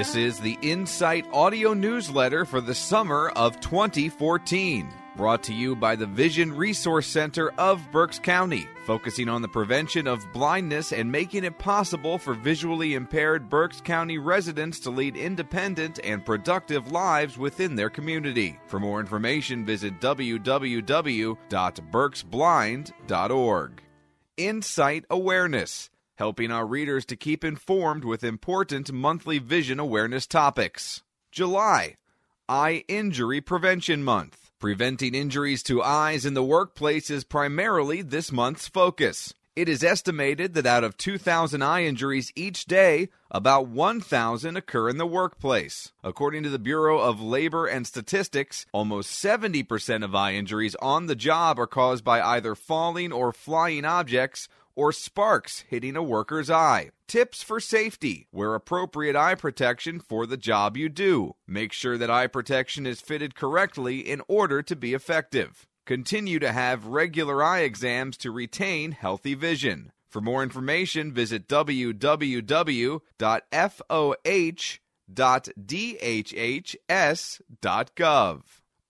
This is the Insight audio newsletter for the summer of 2014. Brought to you by the Vision Resource Center of Berks County, focusing on the prevention of blindness and making it possible for visually impaired Berks County residents to lead independent and productive lives within their community. For more information, visit www.berksblind.org. Insight Awareness helping our readers to keep informed with important monthly vision awareness topics. July, Eye Injury Prevention Month. Preventing injuries to eyes in the workplace is primarily this month's focus. It is estimated that out of 2,000 eye injuries each day, about 1,000 occur in the workplace. According to the Bureau of Labor and Statistics, almost 70% of eye injuries on the job are caused by either falling or flying objects or sparks hitting a worker's eye. Tips for safety. Wear appropriate eye protection for the job you do. Make sure that eye protection is fitted correctly in order to be effective. Continue to have regular eye exams to retain healthy vision. For more information, visit www.foh.dhhs.gov.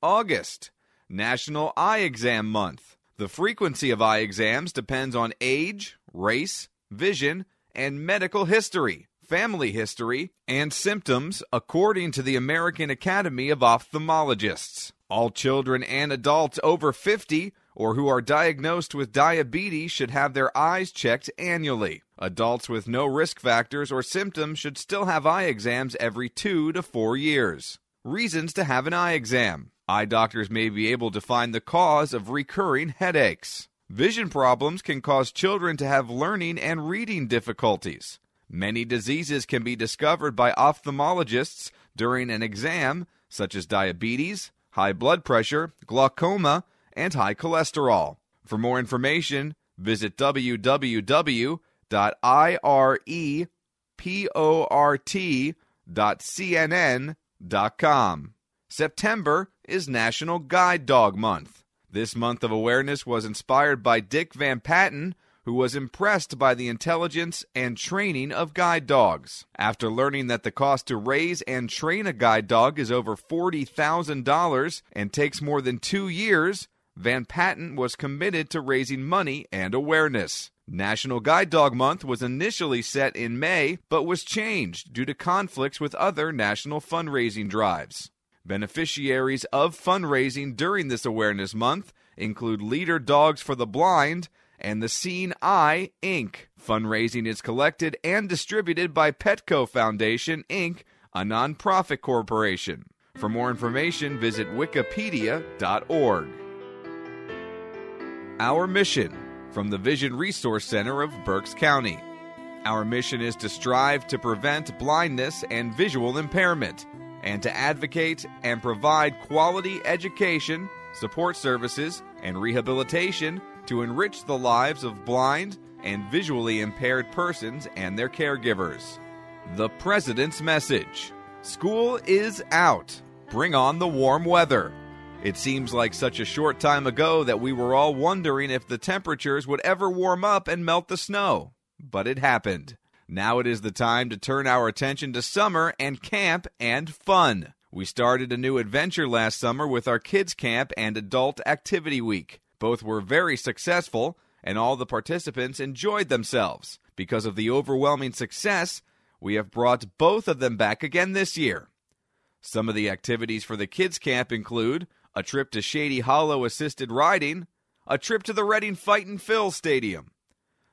August, National Eye Exam Month. The frequency of eye exams depends on age, race, vision, and medical history, family history, and symptoms, according to the American Academy of Ophthalmologists. All children and adults over 50 or who are diagnosed with diabetes should have their eyes checked annually. Adults with no risk factors or symptoms should still have eye exams every two to four years. Reasons to have an eye exam. Eye doctors may be able to find the cause of recurring headaches. Vision problems can cause children to have learning and reading difficulties. Many diseases can be discovered by ophthalmologists during an exam, such as diabetes, high blood pressure, glaucoma, and high cholesterol. For more information, visit www.ireport.cnn.com. September is National Guide Dog Month. This month of awareness was inspired by Dick Van Patten, who was impressed by the intelligence and training of guide dogs. After learning that the cost to raise and train a guide dog is over $40,000 and takes more than two years, Van Patten was committed to raising money and awareness. National Guide Dog Month was initially set in May, but was changed due to conflicts with other national fundraising drives. Beneficiaries of fundraising during this awareness month include Leader Dogs for the Blind and the Seeing Eye Inc. Fundraising is collected and distributed by Petco Foundation Inc., a nonprofit corporation. For more information, visit wikipedia.org. Our mission from the Vision Resource Center of Berks County. Our mission is to strive to prevent blindness and visual impairment and to advocate and provide quality education, support services, and rehabilitation to enrich the lives of blind and visually impaired persons and their caregivers. The President's Message School is out. Bring on the warm weather. It seems like such a short time ago that we were all wondering if the temperatures would ever warm up and melt the snow. But it happened. Now it is the time to turn our attention to summer and camp and fun. We started a new adventure last summer with our kids' camp and adult activity week. Both were very successful, and all the participants enjoyed themselves. Because of the overwhelming success, we have brought both of them back again this year. Some of the activities for the kids' camp include a trip to Shady Hollow assisted riding, a trip to the Reading Fightin' Phil Stadium,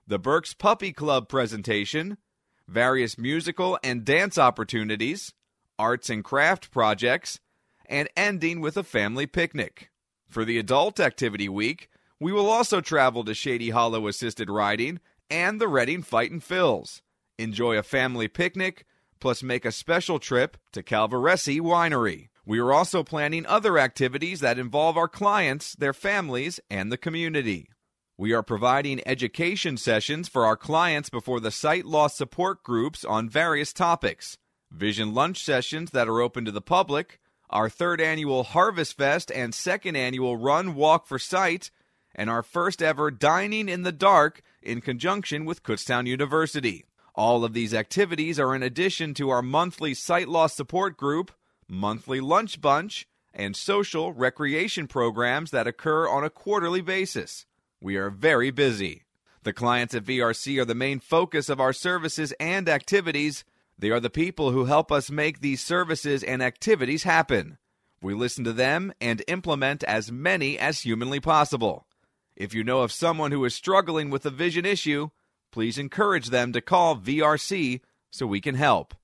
the Berks Puppy Club presentation, various musical and dance opportunities, arts and craft projects, and ending with a family picnic. For the adult activity week, we will also travel to Shady Hollow assisted riding and the Reading Fightin' Phils, Enjoy a family picnic, plus make a special trip to Calvaresi Winery. We are also planning other activities that involve our clients, their families, and the community. We are providing education sessions for our clients before the sight loss support groups on various topics, vision lunch sessions that are open to the public, our third annual Harvest Fest and second annual Run Walk for Sight, and our first ever Dining in the Dark in conjunction with Kutztown University. All of these activities are in addition to our monthly sight loss support group, monthly lunch bunch, and social recreation programs that occur on a quarterly basis. We are very busy. The clients at VRC are the main focus of our services and activities. They are the people who help us make these services and activities happen. We listen to them and implement as many as humanly possible. If you know of someone who is struggling with a vision issue, please encourage them to call VRC so we can help.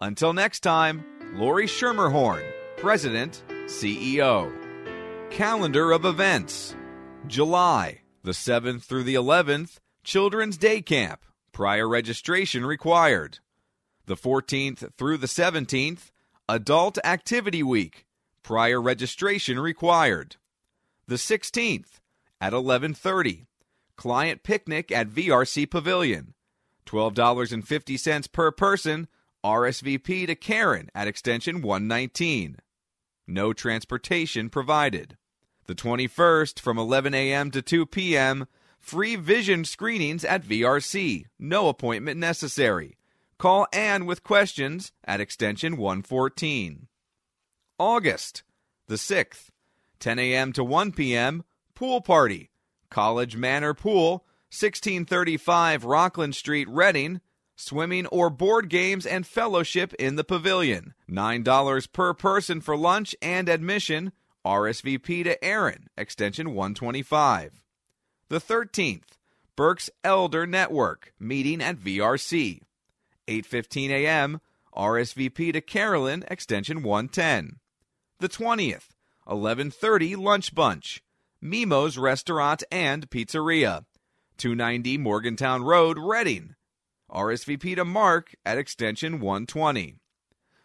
Until next time, Lori Schermerhorn, President, CEO. Calendar of events July, the 7th through the 11th, Children's Day Camp. Prior registration required. The 14th through the 17th, Adult Activity Week. Prior registration required. The 16th at 11:30, Client Picnic at VRC Pavilion. $12.50 per person. RSVP to Karen at extension 119. No transportation provided. The 21st from 11 a.m. to 2 p.m. Free vision screenings at VRC. No appointment necessary. Call Ann with questions at extension 114. August the 6th, 10 a.m. to 1 p.m. Pool Party. College Manor Pool, 1635 Rockland Street, Reading. Swimming or board games and fellowship in the pavilion. $9 per person for lunch and admission. RSVP to Aaron, extension 125. The 13th, Berks Elder Network, meeting at VRC. 8:15 a.m. RSVP to Carolyn, extension 110. The 20th, 11:30 Lunch Bunch, Mimo's Restaurant and Pizzeria, 290 Morgantown Road, Reading. RSVP to Mark at extension 120.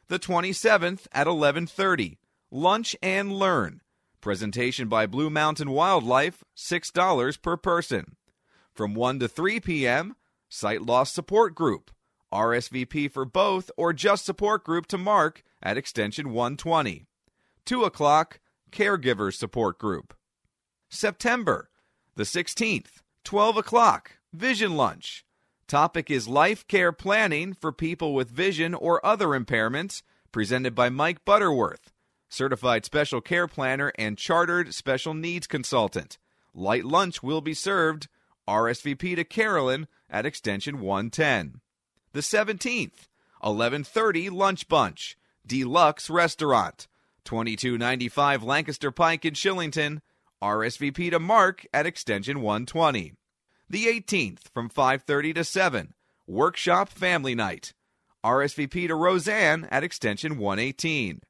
The 27th at 11:30, Lunch and Learn. Presentation by Blue Mountain Wildlife, $6 per person. From 1 to 3 p.m., Sight Loss Support Group. RSVP for both or just support group to Mark at extension 120. 2 o'clock, Caregivers Support Group. September the 16th, 12 o'clock, Vision Lunch. Topic is Life Care Planning for People with Vision or Other Impairments, presented by Mike Butterworth, Certified Special Care Planner and Chartered Special Needs Consultant. Light lunch will be served. RSVP to Carolyn at extension 110. The 17th, 11:30 Lunch Bunch, Deluxe Restaurant, 2295 Lancaster Pike in Shillington. RSVP to Mark at extension 120. The 18th from 5:30 to 7, Workshop Family Night. RSVP to Roseanne at extension 118.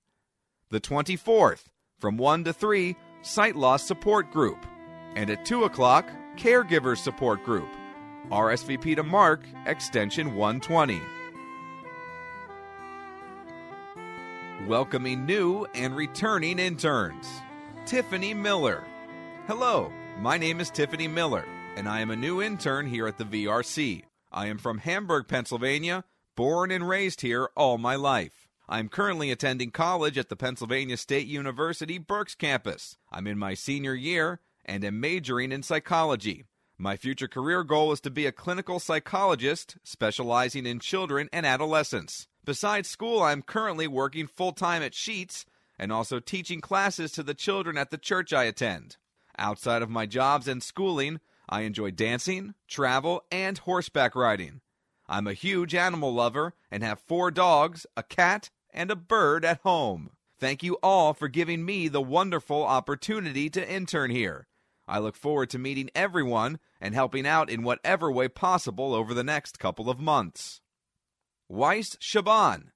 The 24th from 1 to 3, Sight Loss Support Group. And at 2 o'clock, Caregivers Support Group. RSVP to Mark, extension 120. Welcoming new and returning interns. Tiffany Miller. Hello, my name is Tiffany Miller, and I am a new intern here at the VRC. I am from Hamburg, Pennsylvania, born and raised here all my life. I am currently attending college at the Pennsylvania State University Berks campus. I'm in my senior year and am majoring in psychology. My future career goal is to be a clinical psychologist specializing in children and adolescents. Besides school, I'm currently working full time at Sheetz and also teaching classes to the children at the church I attend. Outside of my jobs and schooling, I enjoy dancing, travel, and horseback riding. I'm a huge animal lover and have four dogs, a cat, and a bird at home. Thank you all for giving me the wonderful opportunity to intern here. I look forward to meeting everyone and helping out in whatever way possible over the next couple of months. Weiss Shaban.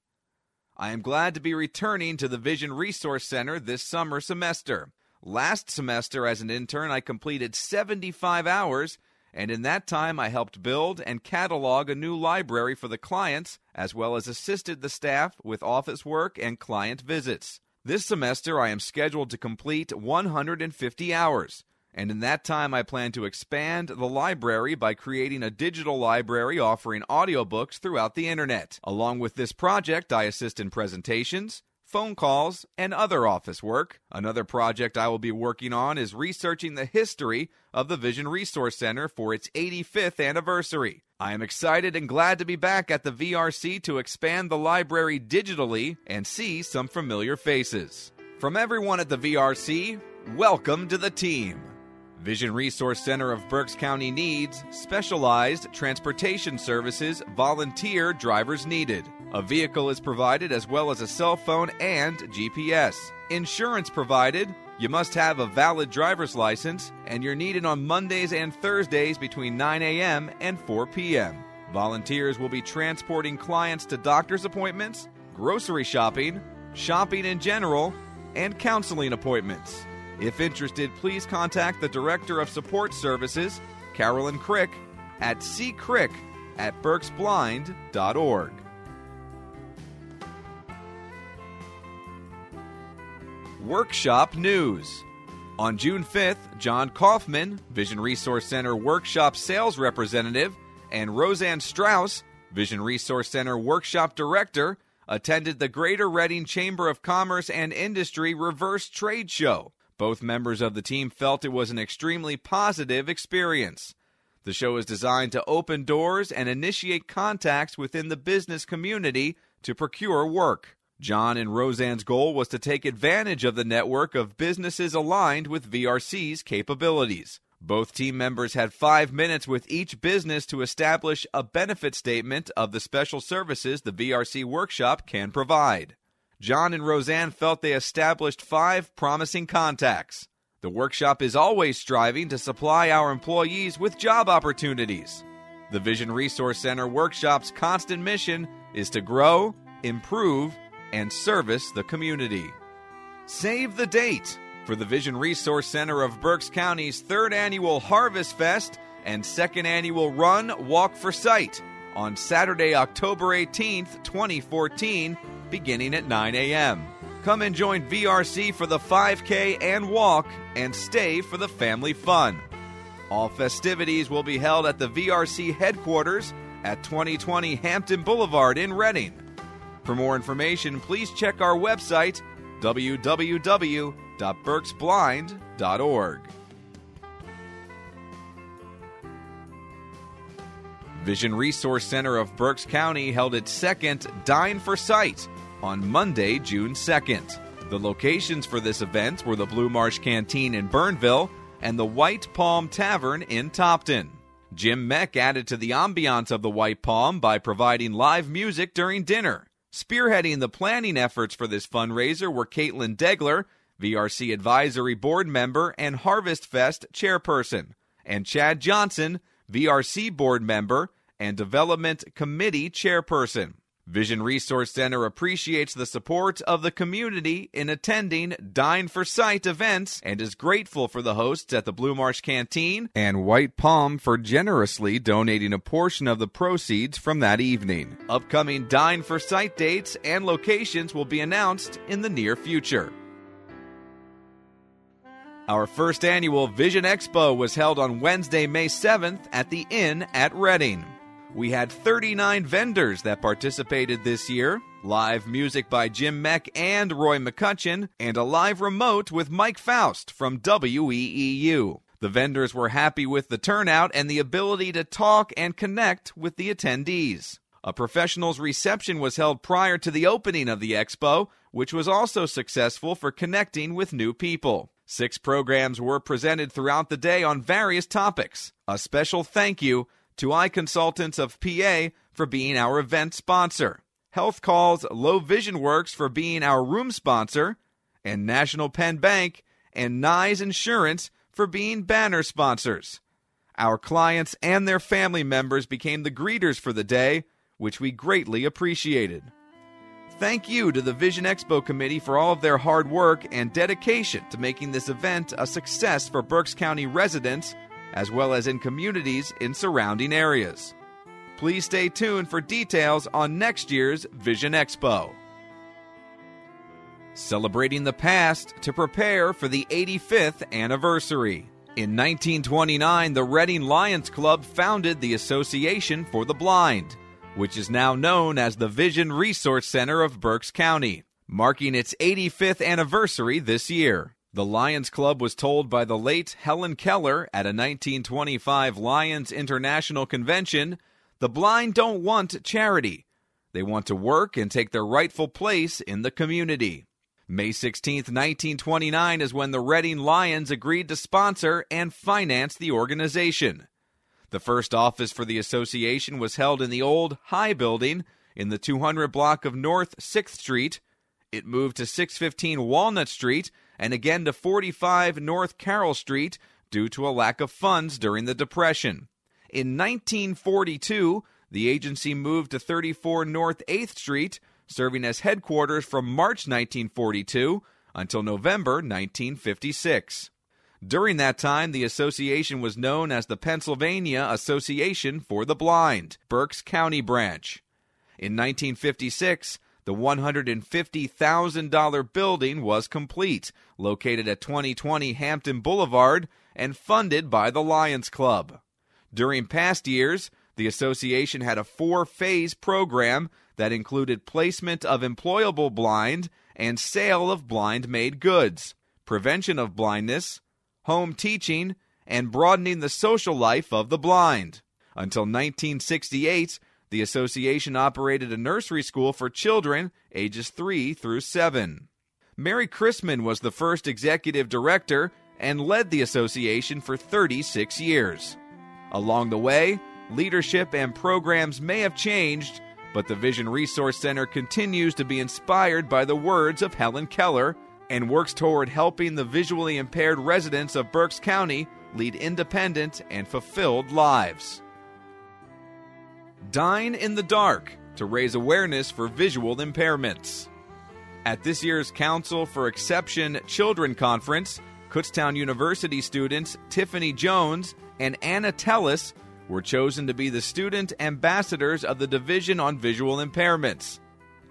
I am glad to be returning to the Vision Resource Center this summer semester. Last semester, as an intern, I completed 75 hours, and in that time, I helped build and catalog a new library for the clients, as well as assisted the staff with office work and client visits. This semester, I am scheduled to complete 150 hours, and in that time, I plan to expand the library by creating a digital library offering audiobooks throughout the internet. Along with this project, I assist in presentations, phone calls, and other office work. Another project I will be working on is researching the history of the Vision Resource Center for its 85th anniversary. I am excited and glad to be back at the VRC to expand the library digitally and see some familiar faces. From everyone at the VRC, welcome to the team. Vision Resource Center of Berks County needs specialized transportation services, volunteer drivers needed. A vehicle is provided as well as a cell phone and GPS. Insurance provided. You must have a valid driver's license, and you're needed on Mondays and Thursdays between 9 a.m. and 4 p.m. Volunteers will be transporting clients to doctor's appointments, grocery shopping, shopping in general, and counseling appointments. If interested, please contact the Director of Support Services, Carolyn Crick, at ccrick at berksblind.org. Workshop News. On June 5th, John Kaufman, Vision Resource Center Workshop Sales Representative, and Roseanne Strauss, Vision Resource Center Workshop Director, attended the Greater Reading Chamber of Commerce and Industry Reverse Trade Show. Both members of the team felt it was an extremely positive experience. The show is designed to open doors and initiate contacts within the business community to procure work. John and Roseanne's goal was to take advantage of the network of businesses aligned with VRC's capabilities. Both team members had five minutes with each business to establish a benefit statement of the special services the VRC workshop can provide. John and Roseanne felt they established five promising contacts. The workshop is always striving to supply our employees with job opportunities. The Vision Resource Center workshop's constant mission is to grow, improve, and service the community. Save the date for the Vision Resource Center of Berks County's third annual Harvest Fest and second annual Run Walk for Sight on Saturday, October 18th, 2014 beginning at 9 a.m. Come and join VRC for the 5K and walk and stay for the family fun. All festivities will be held at the VRC headquarters at 2020 Hampton Boulevard in Reading. For more information, please check our website www.berksblind.org. Vision Resource Center of Berks County held its second Dine for Sight on Monday, June 2nd. The locations for this event were the Blue Marsh Canteen in Bernville and the White Palm Tavern in Topton. Jim Meck added to the ambiance of the White Palm by providing live music during dinner. Spearheading the planning efforts for this fundraiser were Caitlin Degler, VRC Advisory Board member and Harvest Fest chairperson, and Chad Johnson, VRC Board member and Development Committee chairperson. Vision Resource Center appreciates the support of the community in attending Dine for Sight events and is grateful for the hosts at the Blue Marsh Canteen and White Palm for generously donating a portion of the proceeds from that evening. Upcoming Dine for Sight dates and locations will be announced in the near future. Our first annual Vision Expo was held on Wednesday, May 7th at the Inn at Reading. We had 39 vendors that participated this year, live music by Jim Meck and Roy McCutcheon, and a live remote with Mike Faust from WEEU. The vendors were happy with the turnout and the ability to talk and connect with the attendees. A professionals reception was held prior to the opening of the expo, which was also successful for connecting with new people. Six programs were presented throughout the day on various topics. A special thank you to Eye Consultants of PA for being our event sponsor, Health Calls Low Vision Works for being our room sponsor, and National Penn Bank and Nyes Insurance for being banner sponsors. Our clients and their family members became the greeters for the day, which we greatly appreciated. Thank you to the Vision Expo Committee for all of their hard work and dedication to making this event a success for Berks County residents as well as in communities in surrounding areas. Please stay tuned for details on next year's Vision Expo. Celebrating the past to prepare for the 85th anniversary. In 1929, the Reading Lions Club founded the Association for the Blind, which is now known as the Vision Resource Center of Berks County. marking its 85th anniversary this year. The Lions Club was told by the late Helen Keller at a 1925 Lions International Convention the blind don't want charity. They want to work and take their rightful place in the community. May 16, 1929 is when the Reading Lions agreed to sponsor and finance the organization. The first office for the association was held in the old High Building in the 200 block of North 6th Street. It moved to 615 Walnut Street and again to 45 North Carroll Street due to a lack of funds during the Depression. In 1942, the agency moved to 34 North 8th Street, serving as headquarters from March 1942 until November 1956. During that time, the association was known as the Pennsylvania Association for the Blind, Berks County Branch. In 1956, the $150,000 building was complete, located at 2020 Hampton Boulevard, and funded by the Lions Club. During past years, the association had a four phase program that included placement of employable blind and sale of blind made goods, prevention of blindness, home teaching, and broadening the social life of the blind. Until 1968, the association operated a nursery school for children ages 3 through 7. Mary Chrisman was the first executive director and led the association for 36 years. Along the way, leadership and programs may have changed, but the Vision Resource Center continues to be inspired by the words of Helen Keller and works toward helping the visually impaired residents of Berks County lead independent and fulfilled lives. Dine in the Dark to raise awareness for visual impairments. At this year's Council for Exception Children Conference, Kutztown University students Tiffany Jones and Anna Tellis were chosen to be the student ambassadors of the Division on Visual Impairments.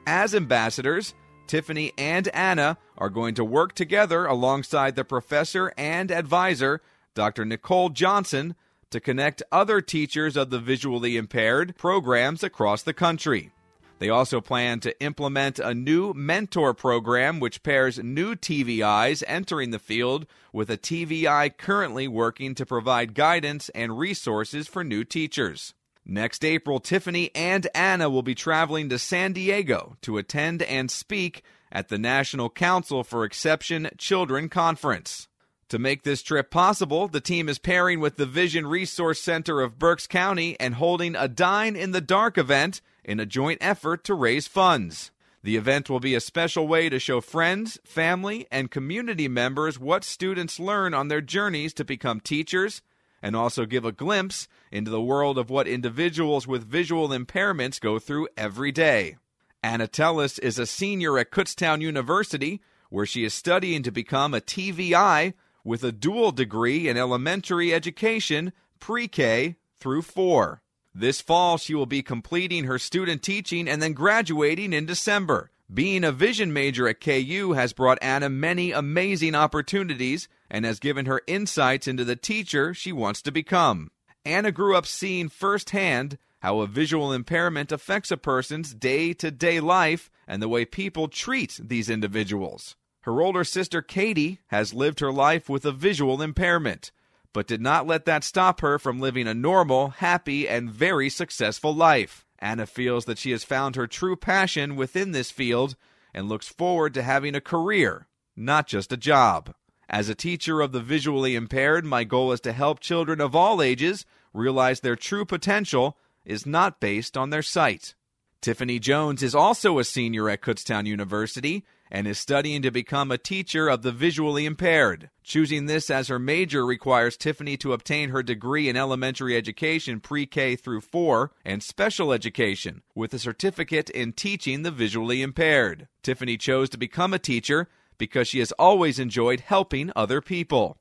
As ambassadors, Tiffany and Anna are going to work together alongside the professor and advisor, Dr. Nicole Johnson, to connect other teachers of the visually impaired programs across the country. They also plan to implement a new mentor program which pairs new TVIs entering the field with a TVI currently working to provide guidance and resources for new teachers. Next April, Tiffany and Anna will be traveling to San Diego to attend and speak at the National Council for Exception Children Conference. To make this trip possible, the team is pairing with the Vision Resource Center of Berks County and holding a Dine in the Dark event in a joint effort to raise funds. The event will be a special way to show friends, family, and community members what students learn on their journeys to become teachers and also give a glimpse into the world of what individuals with visual impairments go through every day. Anna Tellis is a senior at Kutztown University, where she is studying to become a TVI with a dual degree in elementary education, pre K through 4. This fall, she will be completing her student teaching and then graduating in December. Being a vision major at KU has brought Anna many amazing opportunities and has given her insights into the teacher she wants to become. Anna grew up seeing firsthand how a visual impairment affects a person's day to day life and the way people treat these individuals. Her older sister Katie has lived her life with a visual impairment but did not let that stop her from living a normal, happy, and very successful life. Anna feels that she has found her true passion within this field and looks forward to having a career, not just a job. As a teacher of the visually impaired, my goal is to help children of all ages realize their true potential is not based on their sight. Tiffany Jones is also a senior at Kutztown University and is studying to become a teacher of the visually impaired. Choosing this as her major requires Tiffany to obtain her degree in elementary education pre K through 4 and special education with a certificate in teaching the visually impaired. Tiffany chose to become a teacher because she has always enjoyed helping other people.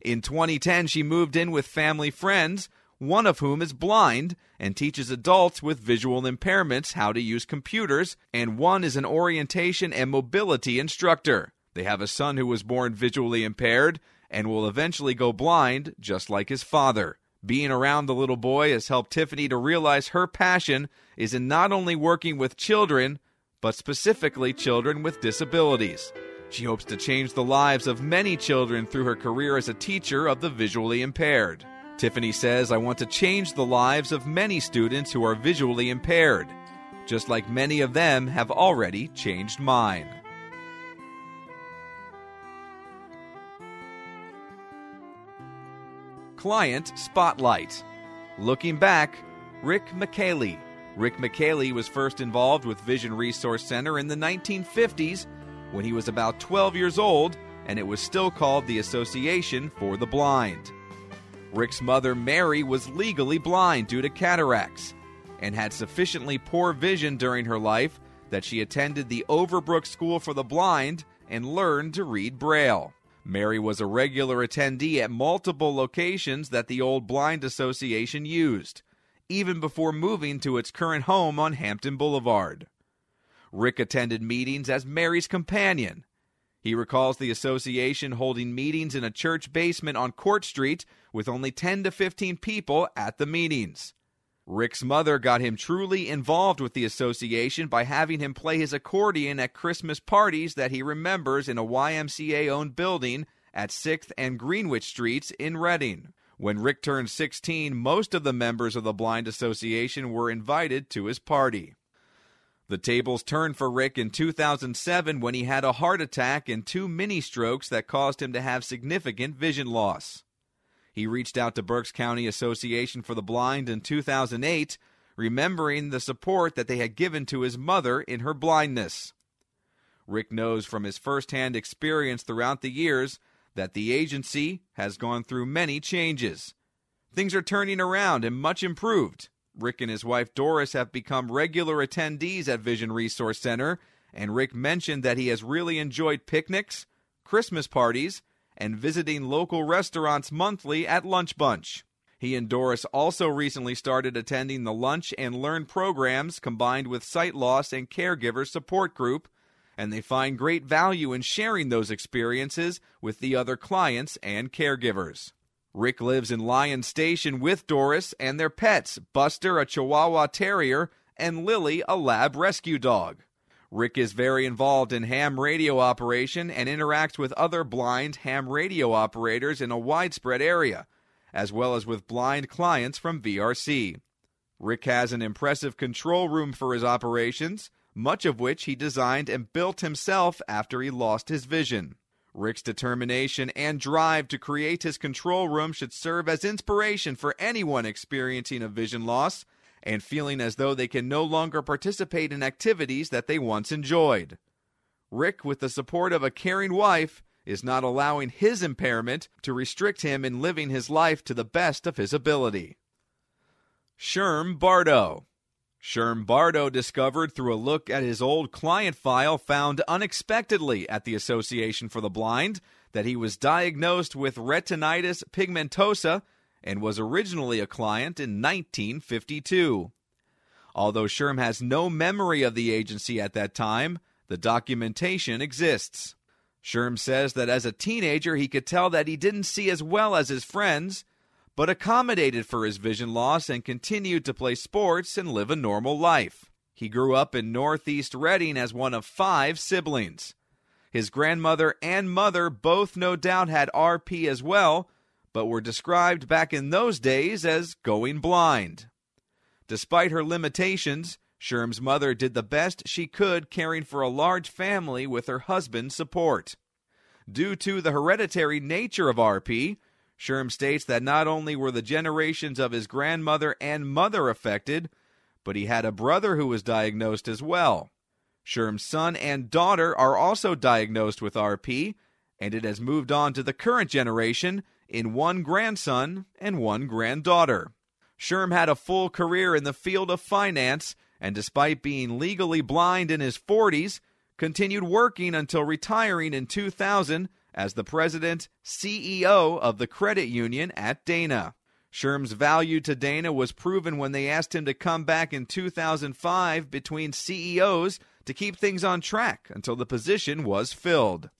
In 2010, she moved in with family friends one of whom is blind and teaches adults with visual impairments how to use computers, and one is an orientation and mobility instructor. They have a son who was born visually impaired and will eventually go blind, just like his father. Being around the little boy has helped Tiffany to realize her passion is in not only working with children, but specifically children with disabilities. She hopes to change the lives of many children through her career as a teacher of the visually impaired. Tiffany says, I want to change the lives of many students who are visually impaired, just like many of them have already changed mine. Client Spotlight. Looking back, Rick McKaylee. Rick McKaylee was first involved with Vision Resource Center in the 1950s when he was about 12 years old, and it was still called the Association for the Blind. Rick's mother, Mary, was legally blind due to cataracts and had sufficiently poor vision during her life that she attended the Overbrook School for the Blind and learned to read Braille. Mary was a regular attendee at multiple locations that the Old Blind Association used, even before moving to its current home on Hampton Boulevard. Rick attended meetings as Mary's companion. He recalls the association holding meetings in a church basement on Court Street with only 10 to 15 people at the meetings. Rick's mother got him truly involved with the association by having him play his accordion at Christmas parties that he remembers in a YMCA owned building at 6th and Greenwich Streets in Reading. When Rick turned 16, most of the members of the Blind Association were invited to his party. The tables turned for Rick in 2007 when he had a heart attack and two mini strokes that caused him to have significant vision loss. He reached out to Berks County Association for the Blind in 2008, remembering the support that they had given to his mother in her blindness. Rick knows from his firsthand experience throughout the years that the agency has gone through many changes. Things are turning around and much improved. Rick and his wife Doris have become regular attendees at Vision Resource Center, and Rick mentioned that he has really enjoyed picnics, Christmas parties, and visiting local restaurants monthly at Lunch Bunch. He and Doris also recently started attending the Lunch and Learn programs combined with sight loss and caregiver support group, and they find great value in sharing those experiences with the other clients and caregivers. Rick lives in Lyon Station with Doris and their pets, Buster, a Chihuahua Terrier, and Lily, a lab rescue dog. Rick is very involved in ham radio operation and interacts with other blind ham radio operators in a widespread area, as well as with blind clients from VRC. Rick has an impressive control room for his operations, much of which he designed and built himself after he lost his vision. Rick's determination and drive to create his control room should serve as inspiration for anyone experiencing a vision loss and feeling as though they can no longer participate in activities that they once enjoyed. Rick, with the support of a caring wife, is not allowing his impairment to restrict him in living his life to the best of his ability. Sherm Bardo. Sherm Bardo discovered through a look at his old client file found unexpectedly at the Association for the Blind that he was diagnosed with retinitis pigmentosa and was originally a client in 1952. Although Sherm has no memory of the agency at that time, the documentation exists. Sherm says that as a teenager he could tell that he didn't see as well as his friends, but accommodated for his vision loss and continued to play sports and live a normal life. He grew up in Northeast Reading as one of five siblings. His grandmother and mother both no doubt had RP as well, but were described back in those days as going blind. Despite her limitations, Sherm's mother did the best she could caring for a large family with her husband's support. Due to the hereditary nature of RP, Sherm states that not only were the generations of his grandmother and mother affected, but he had a brother who was diagnosed as well. Sherm's son and daughter are also diagnosed with RP, and it has moved on to the current generation in one grandson and one granddaughter. Sherm had a full career in the field of finance, and despite being legally blind in his 40s, continued working until retiring in 2000 as the president CEO of the credit union at Dana. Sherm's value to Dana was proven when they asked him to come back in 2005 between CEOs to keep things on track until the position was filled.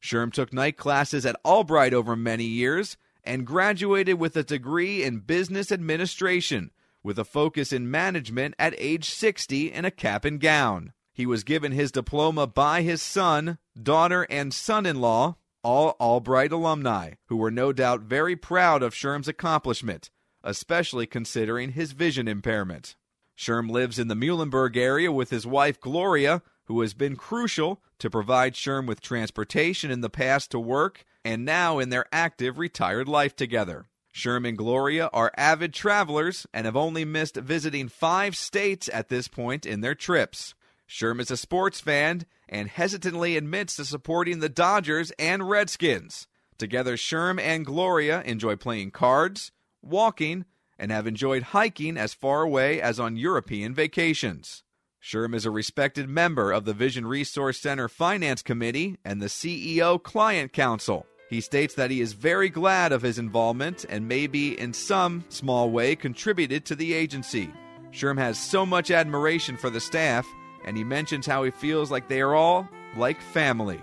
Sherm took night classes at Albright over many years and graduated with a degree in business administration with a focus in management at age 60 in a cap and gown. He was given his diploma by his son, daughter, and son in law, all Albright alumni, who were no doubt very proud of Sherm's accomplishment, especially considering his vision impairment. Sherm lives in the Muhlenberg area with his wife Gloria, who has been crucial to provide Sherm with transportation in the past to work and now in their active retired life together. Sherm and Gloria are avid travelers and have only missed visiting five states at this point in their trips. Sherm is a sports fan and hesitantly admits to supporting the Dodgers and Redskins. Together, Sherm and Gloria enjoy playing cards, walking, and have enjoyed hiking as far away as on European vacations. Sherm is a respected member of the Vision Resource Center Finance Committee and the CEO Client Council. He states that he is very glad of his involvement and maybe in some small way contributed to the agency. Sherm has so much admiration for the staff, and he mentions how he feels like they are all like family.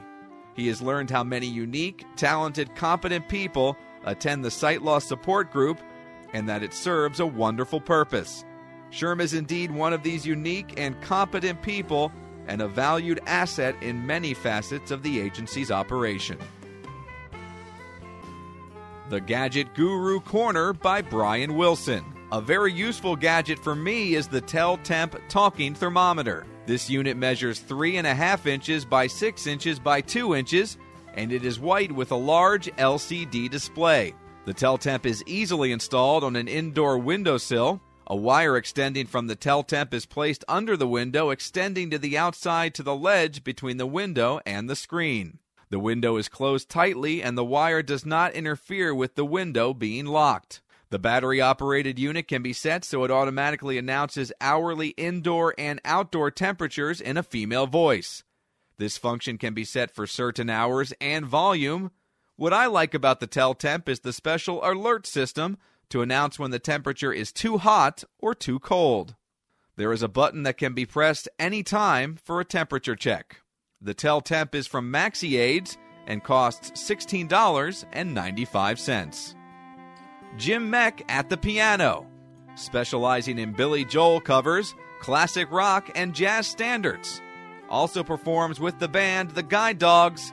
He has learned how many unique, talented, competent people attend the sight loss support group and that it serves a wonderful purpose. Sherm is indeed one of these unique and competent people and a valued asset in many facets of the agency's operation. The Gadget Guru Corner by Brian Wilson. A very useful gadget for me is the Teltemp Talking Thermometer. This unit measures 3.5 inches by 6 inches by 2 inches, and it is white with a large LCD display. The Teltemp is easily installed on an indoor windowsill. A wire extending from the Teltemp is placed under the window, extending to the outside to the ledge between the window and the screen. The window is closed tightly and the wire does not interfere with the window being locked. The battery operated unit can be set so it automatically announces hourly indoor and outdoor temperatures in a female voice. This function can be set for certain hours and volume. What I like about the Teltemp is the special alert system to announce when the temperature is too hot or too cold. There is a button that can be pressed anytime for a temperature check. The Teltemp is from MaxiAids and costs $16.95. Jim Meck at the piano, specializing in Billy Joel covers, classic rock, and jazz standards. Also performs with the band The Guide Dogs.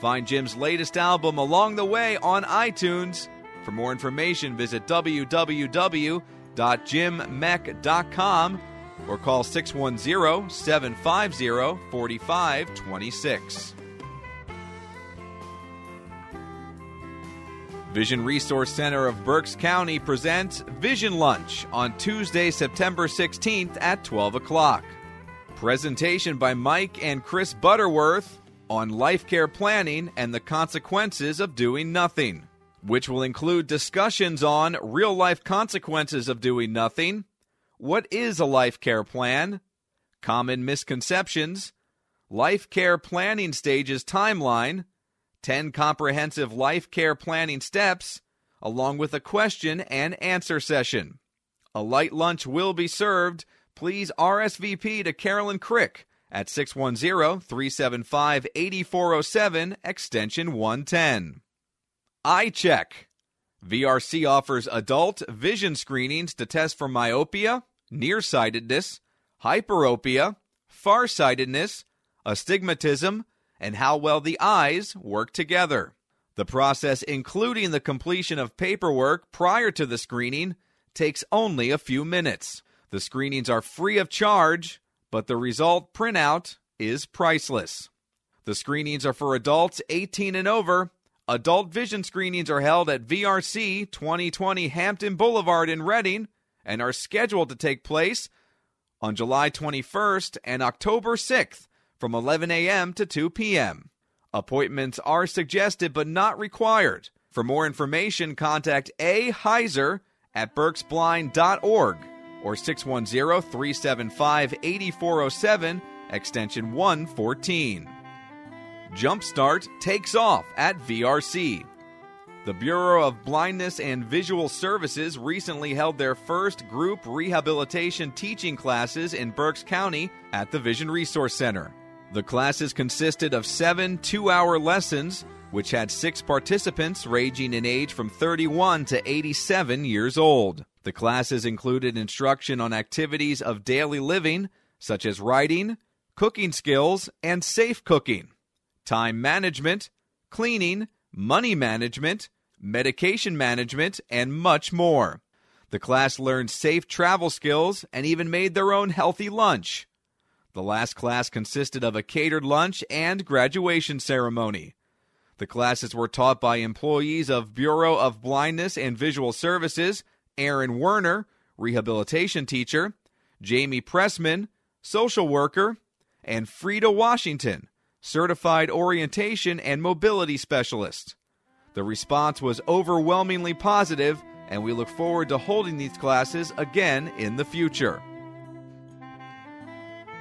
Find Jim's latest album Along the Way on iTunes. For more information, visit www.jimmeck.com or call 610 750 4526. Vision Resource Center of Berks County presents Vision Lunch on Tuesday, September 16th at 12 o'clock. Presentation by Mike and Chris Butterworth on life care planning and the consequences of doing nothing, which will include discussions on real life consequences of doing nothing what is a life care plan? Common misconceptions. Life care planning stages timeline. 10 comprehensive life care planning steps, along with a question and answer session. A light lunch will be served. Please RSVP to Carolyn Crick at 610 375 8407, extension 110. Eye check. VRC offers adult vision screenings to test for myopia, nearsightedness, hyperopia, farsightedness, astigmatism, and how well the eyes work together. The process, including the completion of paperwork prior to the screening, takes only a few minutes. The screenings are free of charge, but the result printout is priceless. The screenings are for adults 18 and over. Adult vision screenings are held at VRC 2020 Hampton Boulevard in Reading and are scheduled to take place on July 21st and October 6th from 11 a.m. to 2 p.m. Appointments are suggested but not required. For more information, contact A. Heiser at berksblind.org or 610 375 8407, extension 114. Jumpstart takes off at VRC. The Bureau of Blindness and Visual Services recently held their first group rehabilitation teaching classes in Berks County at the Vision Resource Center. The classes consisted of seven two hour lessons, which had six participants ranging in age from 31 to 87 years old. The classes included instruction on activities of daily living, such as writing, cooking skills and safe cooking, time management, cleaning, money management, medication management, and much more. The class learned safe travel skills and even made their own healthy lunch. The last class consisted of a catered lunch and graduation ceremony. The classes were taught by employees of Bureau of Blindness and Visual Services, Aaron Werner, rehabilitation teacher, Jamie Pressman, social worker, and Frida Washington, certified orientation and mobility specialist. The response was overwhelmingly positive, and we look forward to holding these classes again in the future.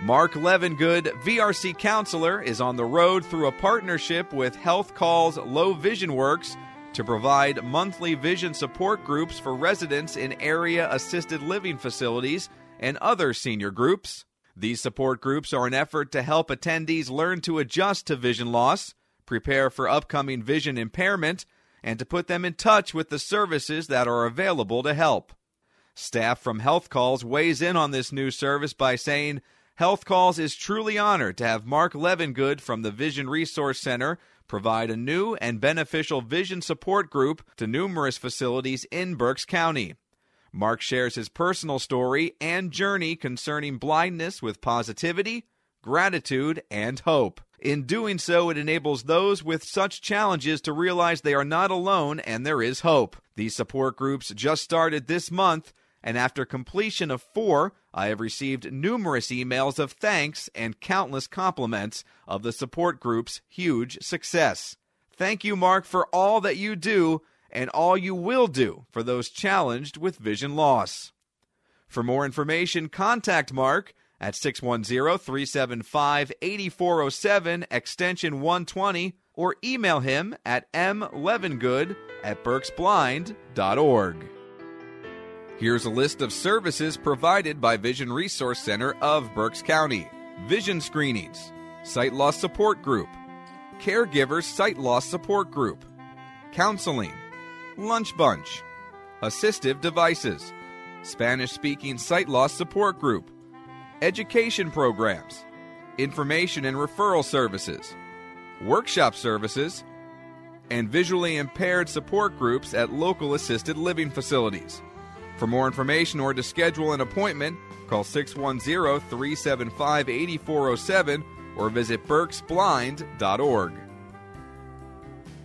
Mark Levengood, VRC counselor, is on the road through a partnership with Health Calls Low Vision Works to provide monthly vision support groups for residents in area assisted living facilities and other senior groups. These support groups are an effort to help attendees learn to adjust to vision loss, prepare for upcoming vision impairment, and to put them in touch with the services that are available to help. Staff from Health Calls weighs in on this new service by saying, Health Calls is truly honored to have Mark Levengood from the Vision Resource Center provide a new and beneficial vision support group to numerous facilities in Berks County. Mark shares his personal story and journey concerning blindness with positivity, gratitude, and hope. In doing so, it enables those with such challenges to realize they are not alone and there is hope. These support groups just started this month and after completion of four, I have received numerous emails of thanks and countless compliments of the support group's huge success. Thank you, Mark, for all that you do and all you will do for those challenged with vision loss. For more information, contact Mark at 610 375 8407, extension 120, or email him at mlevengood at berksblind.org. Here's a list of services provided by Vision Resource Center of Berks County Vision Screenings, Sight Loss Support Group, Caregivers Sight Loss Support Group, Counseling, Lunch Bunch, Assistive Devices, Spanish Speaking Sight Loss Support Group, Education Programs, Information and Referral Services, Workshop Services, and Visually Impaired Support Groups at local assisted living facilities. For more information or to schedule an appointment, call 610 375 8407 or visit berksblind.org.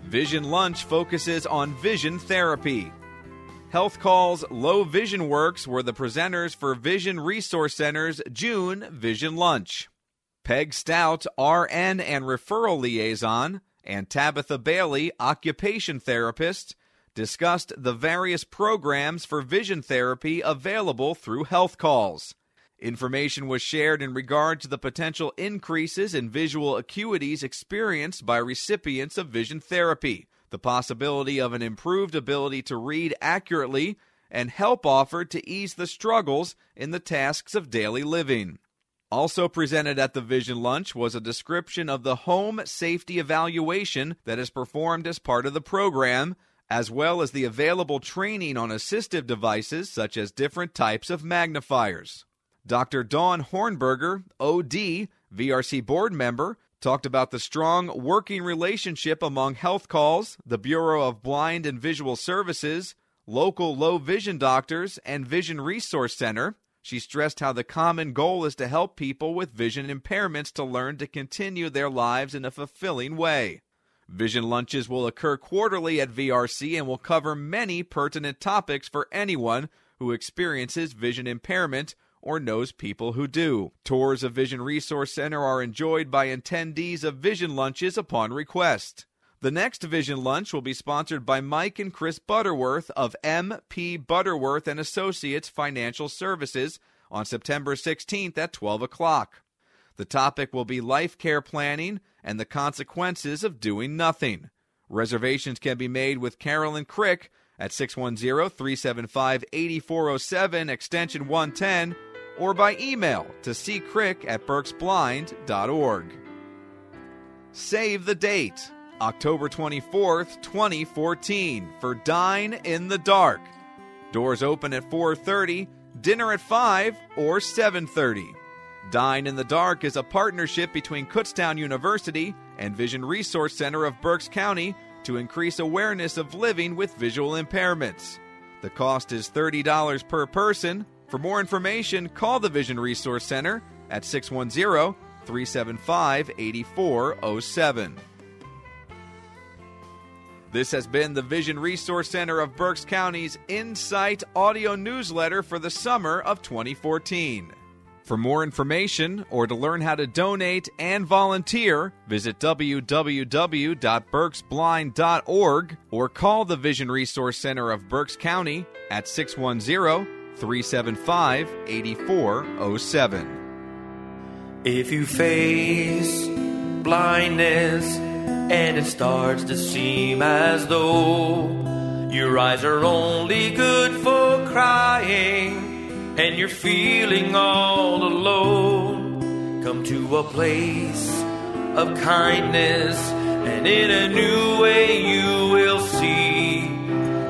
Vision Lunch focuses on vision therapy. Health Calls Low Vision Works were the presenters for Vision Resource Center's June Vision Lunch. Peg Stout, RN and referral liaison, and Tabitha Bailey, occupation therapist, discussed the various programs for vision therapy available through health calls. Information was shared in regard to the potential increases in visual acuities experienced by recipients of vision therapy, the possibility of an improved ability to read accurately, and help offered to ease the struggles in the tasks of daily living. Also presented at the Vision Lunch was a description of the home safety evaluation that is performed as part of the program as well as the available training on assistive devices such as different types of magnifiers. Dr. Dawn Hornberger, OD, VRC board member, talked about the strong working relationship among health calls, the Bureau of Blind and Visual Services, local low vision doctors, and Vision Resource Center. She stressed how the common goal is to help people with vision impairments to learn to continue their lives in a fulfilling way. Vision lunches will occur quarterly at VRC and will cover many pertinent topics for anyone who experiences vision impairment or knows people who do. Tours of Vision Resource Center are enjoyed by attendees of Vision Lunches upon request. The next Vision Lunch will be sponsored by Mike and Chris Butterworth of MP Butterworth and Associates Financial Services on September 16th at 12 o'clock. The topic will be life care planning and the consequences of doing nothing. Reservations can be made with Carolyn Crick at 610 375 8407, extension 110, or by email to ccrick at berksblind.org. Save the date, October 24th, 2014, for Dine in the Dark. Doors open at 4:30, dinner at 5 or 7:30. Dine in the Dark is a partnership between Kutztown University and Vision Resource Center of Berks County to increase awareness of living with visual impairments. The cost is $30 per person. For more information, call the Vision Resource Center at 610 375 8407. This has been the Vision Resource Center of Berks County's Insight audio newsletter for the summer of 2014. For more information or to learn how to donate and volunteer, visit www.berksblind.org or call the Vision Resource Center of Berks County at 610 375 8407. If you face blindness and it starts to seem as though your eyes are only good for crying and you're feeling all alone, come to a place of kindness, and in a new way you will see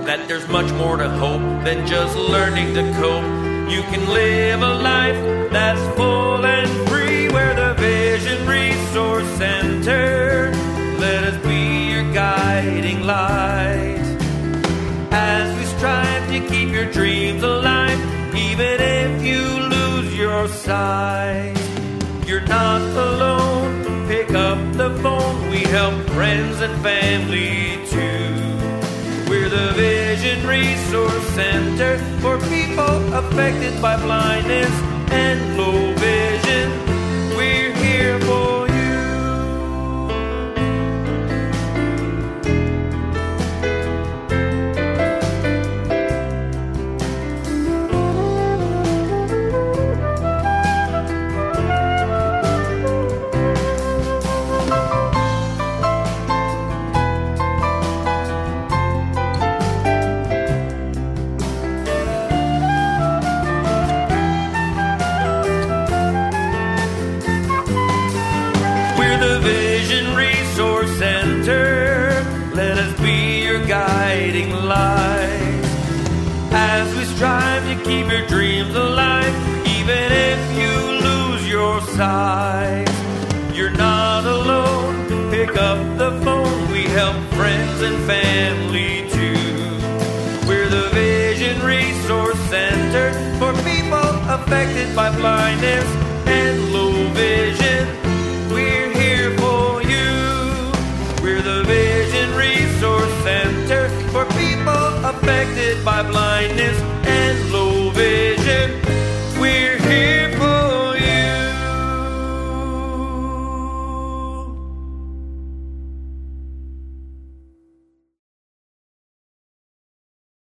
that there's much more to hope than just learning to cope. You can live a life that's full and free where the Vision Resource Center. Let us be your guiding light. As we strive to keep your dreams alive even if you lose your sight. You're not alone. Pick up the phone. We help friends and family too. We're the Vision Resource Center for people affected by blindness and low vision.